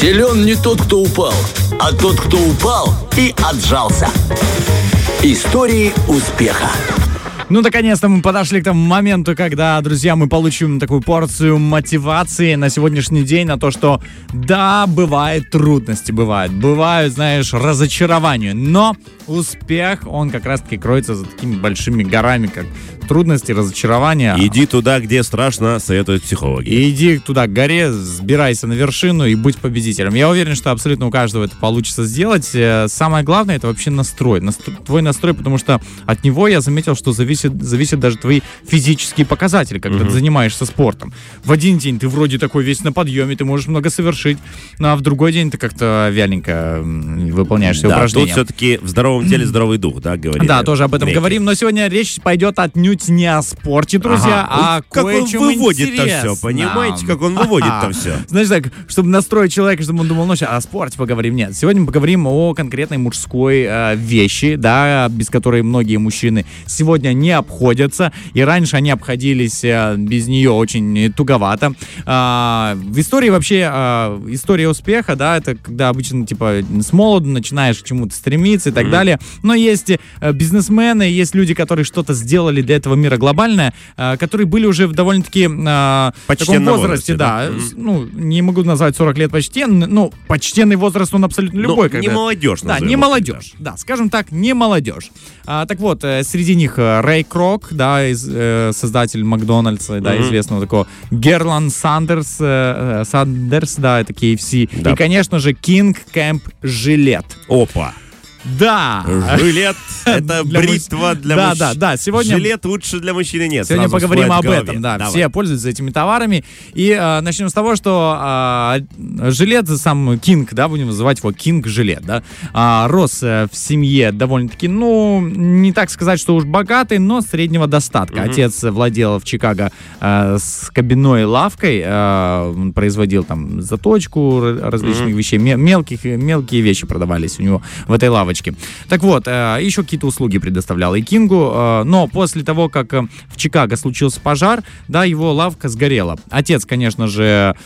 Силен не тот, кто упал, а тот, кто упал и отжался. Истории успеха. Ну, наконец-то мы подошли к тому моменту, когда, друзья, мы получим такую порцию мотивации на сегодняшний день, на то, что да, бывают трудности, бывают, бывают, знаешь, разочарования, но успех, он как раз-таки кроется за такими большими горами, как трудности, разочарования. Иди туда, где страшно, советуют психологи. И иди туда к горе, сбирайся на вершину и будь победителем. Я уверен, что абсолютно у каждого это получится сделать. Э, самое главное это вообще настрой. Настро... Твой настрой, потому что от него я заметил, что зависит, зависит даже твои физические показатели, когда угу. ты занимаешься спортом. В один день ты вроде такой весь на подъеме, ты можешь много совершить, ну, а в другой день ты как-то вяленько выполняешь все да, упражнения. тут все-таки в здоровом теле здоровый дух, да, говорим. Да, тоже об этом греки. говорим, но сегодня речь пойдет отнюдь отнюдь не о спорте, друзья, ага. а как он выводит-то все, понимаете, как он выводит-то все. Знаешь, так, чтобы настроить человека, чтобы он думал, ну, сейчас о спорте поговорим. Нет, сегодня мы поговорим о конкретной мужской э, вещи, да, без которой многие мужчины сегодня не обходятся, и раньше они обходились э, без нее очень туговато. Э, в истории вообще, э, история успеха, да, это когда обычно, типа, смолоду начинаешь к чему-то стремиться и так mm-hmm. далее, но есть э, бизнесмены, есть люди, которые что-то сделали для этого этого мира глобальное, э, которые были уже в довольно-таки э, таком возрасте, возрасте да. да. Mm-hmm. Ну, не могу назвать 40 лет почтенный, ну, почтенный возраст, он абсолютно ну, любой. Когда... не молодежь, Да, не молодежь, да, скажем так, не молодежь. А, так вот, э, среди них Рэй Крок, да, из, э, создатель Макдональдса, да, mm-hmm. известного такого, Гарланд Сандерс, э, Сандерс, да, это KFC, да. и, конечно же, Кинг Кэмп Жиллетт. Опа! Да. Жилет — это для бритва для Да, да, да. Сегодня... Жилет лучше для мужчины нет. Сегодня поговорим об этом, да. Давай. Все пользуются этими товарами. И э, начнем с того, что э, жилет, сам Кинг, да, будем называть его Кинг Жилет, да, э, рос э, в семье довольно-таки, ну, не так сказать, что уж богатый, но среднего достатка. Угу. Отец владел в Чикаго э, с кабиной лавкой, э, производил там заточку различных угу. вещей, мелких, мелкие вещи продавались у него в этой лавочке. Так вот, э, еще какие-то услуги предоставлял и Кингу, э, но после того, как э, в Чикаго случился пожар, да, его лавка сгорела. Отец, конечно же,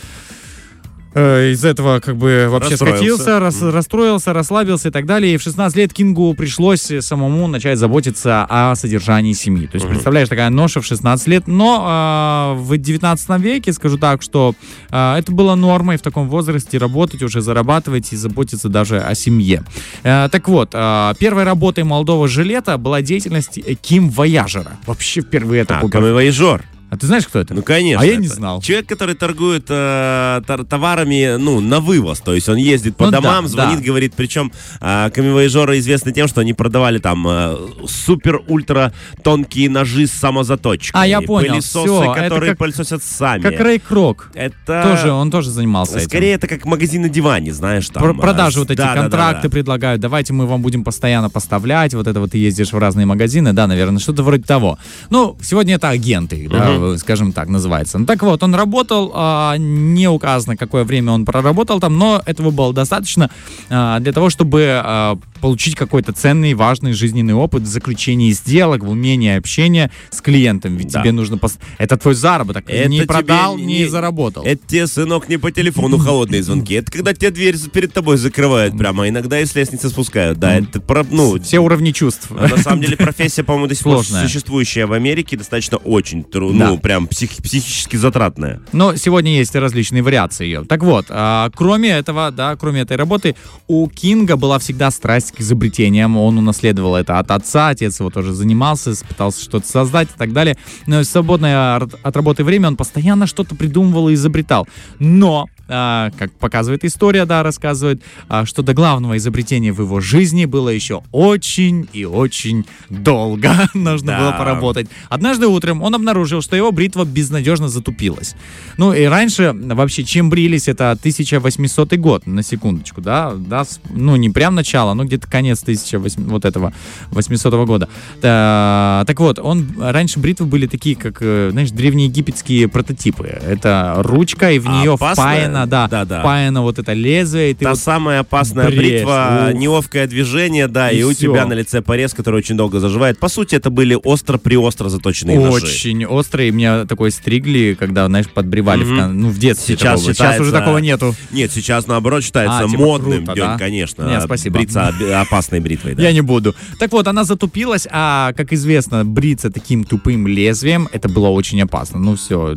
э, из этого как бы вообще скатился, рас, расстроился, расслабился и так далее. И в 16 лет Кингу пришлось самому начать заботиться о содержании семьи. То есть, представляешь, такая ноша в 16 лет. Но э, в 19 веке, скажу так, что э, это было нормой в таком возрасте работать, уже зарабатывать и заботиться даже о семье. Э, так вот, э, первой работой молодого жилета была деятельность Ким Вояжера. Вообще впервые такой. А, Вояжер. А ты знаешь, кто это? Ну, конечно. А я не знал. Человек, который торгует э, товарами, ну, на вывоз. То есть он ездит по ну, домам, да, звонит, да. говорит. Причем э, камевоежоры известны тем, что они продавали там э, супер-ультра тонкие ножи с самозаточкой. А, я понял. Пылесосы, Все, которые как, пылесосят сами. Как Рэй Крок. Это... Тоже, он тоже занимался Скорее, этим. Скорее, это как магазин на диване, знаешь, там. Про продажи вот эти да, контракты да, да, да. предлагают. Давайте мы вам будем постоянно поставлять. Вот это вот ты ездишь в разные магазины. Да, наверное, что-то вроде того. Ну, сегодня это агенты, угу. Да, скажем так, называется. Ну, так вот, он работал, а, не указано, какое время он проработал там, но этого было достаточно а, для того, чтобы а, получить какой-то ценный, важный жизненный опыт в заключении сделок, в умении общения с клиентом. Ведь да. тебе нужно... Пос... Это твой заработок. Это не продал, не, не заработал. Это тебе, сынок, не по телефону холодные звонки. Это когда тебе дверь перед тобой закрывают прямо. Иногда и с лестницы спускают. Да, это про... ну, Все уровни чувств. На самом деле профессия, по-моему, до сих пор существующая в Америке, достаточно очень трудно, ну, прям псих, психически затратная. Но сегодня есть различные вариации ее. Так вот, а, кроме этого, да, кроме этой работы, у Кинга была всегда страсть к изобретениям. Он унаследовал это от отца, отец его тоже занимался, пытался что-то создать и так далее. Но в свободное от работы время он постоянно что-то придумывал и изобретал. Но как показывает история, да, рассказывает, а, что до главного изобретения в его жизни было еще очень и очень долго. Нужно да. было поработать. Однажды утром он обнаружил, что его бритва безнадежно затупилась. Ну и раньше вообще чем брились, это 1800 год, на секундочку, да, да, ну не прям начало, но где-то конец 1800 вот этого 800 года. Да, так вот, он раньше бритвы были такие, как, э, знаешь, древнеегипетские прототипы. Это ручка, и в нее а, впаяна впаяно, да, да, да. впаяно вот это лезвие. И ты Та вот самая опасная брешь. бритва, Ух. неловкое движение, да, и, и у тебя на лице порез, который очень долго заживает. По сути, это были остро-приостро заточенные очень ножи. Очень острые. Меня такой стригли, когда, знаешь, подбривали mm-hmm. в, ну, в детстве. Сейчас, считается... сейчас уже такого нету. Нет, сейчас наоборот считается а, типа, модным. Круто, да? конечно. Нет, спасибо. Бриться опасной бритвой. Да. Я не буду. Так вот, она затупилась, а, как известно, бриться таким тупым лезвием, это было очень опасно. Ну все.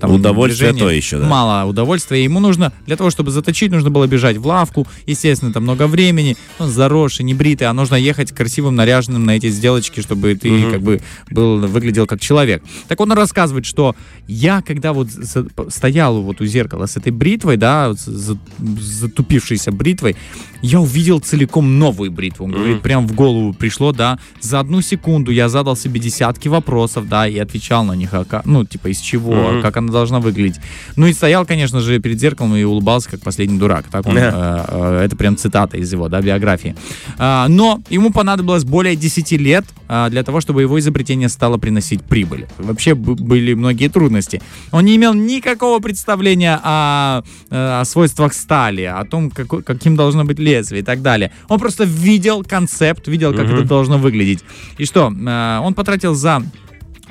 Там Удовольствие то еще, да. Мало удовольствия. Ему нужно, для того, чтобы заточить, нужно было бежать в лавку. Естественно, там много времени. Он заросший, не бритый, а нужно ехать красивым, наряженным на эти сделочки, чтобы ты mm-hmm. как бы был, выглядел как человек. Так он рассказывает, что я, когда вот стоял вот у зеркала с этой бритвой, да, затупившейся бритвой, я увидел целиком новую бритву. Он говорит, прям в голову пришло, да, за одну секунду я задал себе десятки вопросов, да, и отвечал на них, а ну, типа, из чего, mm-hmm. как она должна выглядеть. Ну и стоял, конечно же, перед зеркалом и улыбался, как последний дурак. Так он, yeah. э, э, это прям цитата из его, да, биографии. А, но ему понадобилось более 10 лет а, для того, чтобы его изобретение стало приносить прибыль. Вообще были многие трудности. Он не имел никакого представления о, э, о свойствах стали, о том, какой, каким должно быть лезвие и так далее. Он просто видел концепт, видел, как mm-hmm. это должно выглядеть. И что, э, он потратил за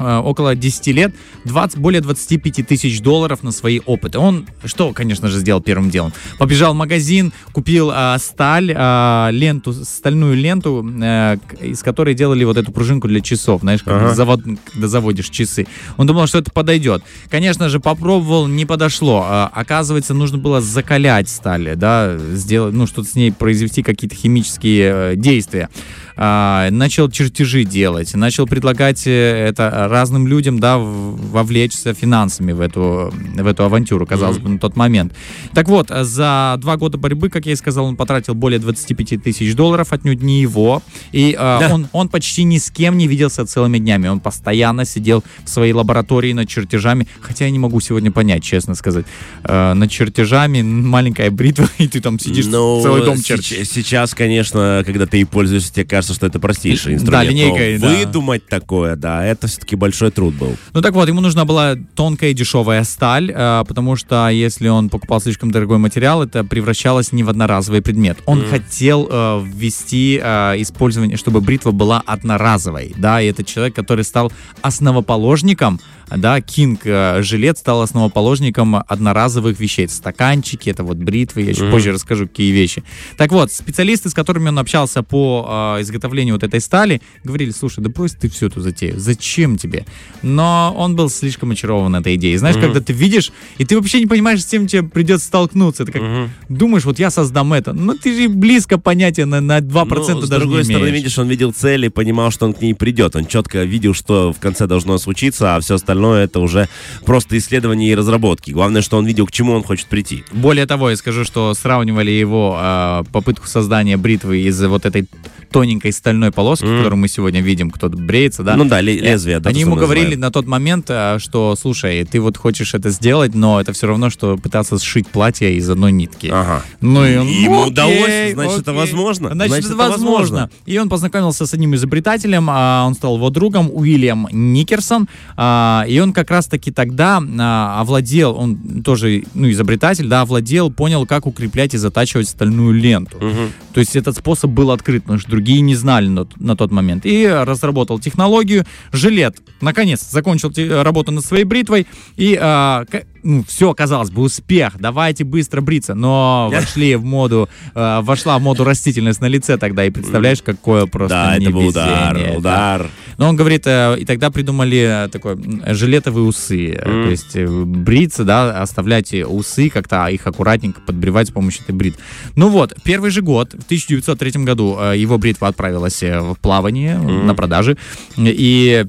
около 10 лет 20, более 25 тысяч долларов на свои опыты. Он что, конечно же, сделал первым делом? Побежал в магазин, купил э, сталь, э, ленту, стальную ленту, э, из которой делали вот эту пружинку для часов, знаешь, когда, ага. завод, когда заводишь часы. Он думал, что это подойдет. Конечно же, попробовал, не подошло. Э, оказывается, нужно было закалять сталь, да, сделать, ну, что-то с ней произвести, какие-то химические э, действия. Э, начал чертежи делать, начал предлагать э, это разным людям, да, вовлечься финансами в эту, в эту авантюру, казалось mm-hmm. бы, на тот момент. Так вот, за два года борьбы, как я и сказал, он потратил более 25 тысяч долларов, отнюдь не его. И э, да. он, он почти ни с кем не виделся целыми днями. Он постоянно сидел в своей лаборатории над чертежами, хотя я не могу сегодня понять, честно сказать. Э, над чертежами маленькая бритва, и ты там сидишь ну, целый дом чертишь. Сейчас, конечно, когда ты и пользуешься, тебе кажется, что это простейший инструмент. Да, линейкой, да. Выдумать такое, да, это все-таки большой труд был. Ну так вот, ему нужна была тонкая дешевая сталь, э, потому что если он покупал слишком дорогой материал, это превращалось не в одноразовый предмет. Он mm. хотел э, ввести э, использование, чтобы бритва была одноразовой, да, и это человек, который стал основоположником да, Кинг э, жилет стал основоположником одноразовых вещей. Стаканчики, это вот бритвы, я еще mm позже расскажу, какие вещи. Так вот, специалисты, с которыми он общался по э, изготовлению вот этой стали, говорили, слушай, да брось ты всю эту затею, зачем тебе? Но он был слишком очарован этой идеей. Знаешь, mm когда ты видишь, и ты вообще не понимаешь, с чем тебе придется столкнуться. Это как mm думаешь, вот я создам это, но ты же близко понятия на, на 2% ну, даже с другой не стороны, видишь, он видел цель и понимал, что он к ней придет. Он четко видел, что в конце должно случиться, а все остальное остальное это уже просто исследование и разработки. Главное, что он видел, к чему он хочет прийти. Более того, я скажу, что сравнивали его э, попытку создания бритвы из вот этой тоненькой стальной полоски, mm. которую мы сегодня видим, кто-то бреется, да? Ну да, лезвие. Да, Они ему говорили на тот момент, э, что, слушай, ты вот хочешь это сделать, но это все равно, что пытаться сшить платье из одной нитки. Ага. Ну и он, ему окей, удалось, значит, окей. это возможно. Значит, значит это, возможно. возможно. И он познакомился с одним изобретателем, а, он стал его другом, Уильям Никерсон, а, и он как раз-таки тогда а, овладел, он тоже, ну, изобретатель, да, овладел, понял, как укреплять и затачивать стальную ленту. Угу. То есть этот способ был открыт, потому что другие не знали на, на тот момент. И разработал технологию. Жилет, наконец, закончил работу над своей бритвой. И а, ну, все, казалось бы, успех, давайте быстро бриться, но вошли в моду, э, вошла в моду растительность на лице тогда, и представляешь, какое просто Да, это был удар, удар. Но он говорит, э, и тогда придумали такой жилетовые усы, mm. то есть э, бриться, да, оставлять усы, как-то их аккуратненько подбривать с помощью этой брит. Ну вот, первый же год, в 1903 году, э, его бритва отправилась в плавание на продажи, и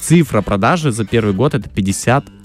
цифра продажи за первый год это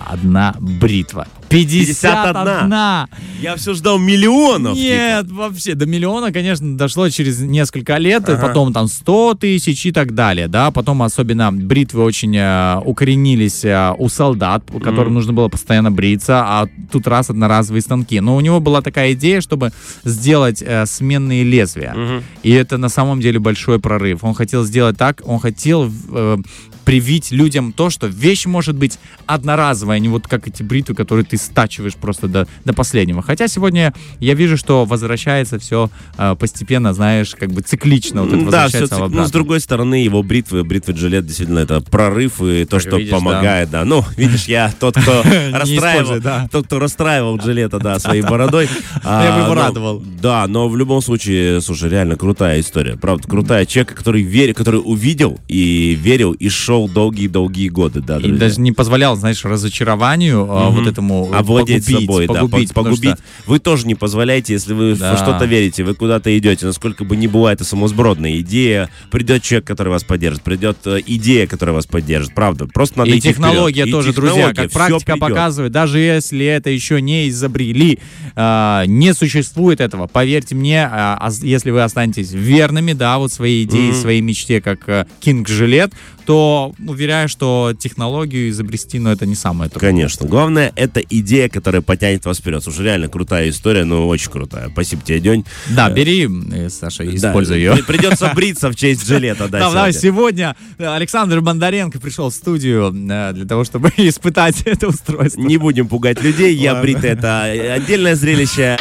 51 бритва. 51! Я все ждал миллионов. Нет, типа. вообще, до миллиона, конечно, дошло через несколько лет, ага. потом там 100 тысяч и так далее, да, потом особенно бритвы очень э, укоренились э, у солдат, которым mm. нужно было постоянно бриться, а тут раз одноразовые станки. Но у него была такая идея, чтобы сделать э, сменные лезвия, mm-hmm. и это на самом деле большой прорыв. Он хотел сделать так, он хотел э, привить людям то, что вещь может быть одноразовой, а не вот как эти бритвы, которые ты стачиваешь просто до, до последнего. Хотя сегодня я вижу, что возвращается все э, постепенно, знаешь, как бы циклично. Вот это да, все цик... Ну, с другой стороны, его бритвы, бритвы Джилет действительно это прорыв и то, что видишь, помогает, да. да. Ну, видишь, я тот, кто расстраивал, тот, кто расстраивал Джилета, да, своей бородой. Я бы его радовал. Да, но в любом случае, слушай, реально крутая история. Правда, крутая человек, который верил, который увидел и верил, и шел долгие-долгие годы, да, И даже не позволял, знаешь, разочарованию вот этому Овладеть собой, да, погубить. Вы тоже не позволяете, если вы во что-то верите, вы куда-то идете, насколько бы ни была это самосбродная идея, придет человек, который вас поддержит, придет э, идея, которая вас поддержит, правда. Просто надо и идти технология вперед. тоже, и друзья, как практика показывает, даже если это еще не изобрели, э, не существует этого, поверьте мне, э, если вы останетесь верными, да, вот своей идее, mm-hmm. своей мечте, как Кинг э, Жилет, то уверяю, что технологию изобрести, но ну, это не самое трудное. Конечно. Главное, это идея, которая потянет вас вперед. Слушай, реально крутая история, но очень крутая. Спасибо тебе, День. Да, бери, э, Саша, используй ее. Придется бриться в честь жилета, да, сегодня. сегодня Александр Бондаренко пришел в студию э, для того, чтобы испытать это устройство. Не будем пугать людей, я бритый, это отдельное зрелище.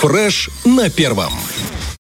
Фреш на первом.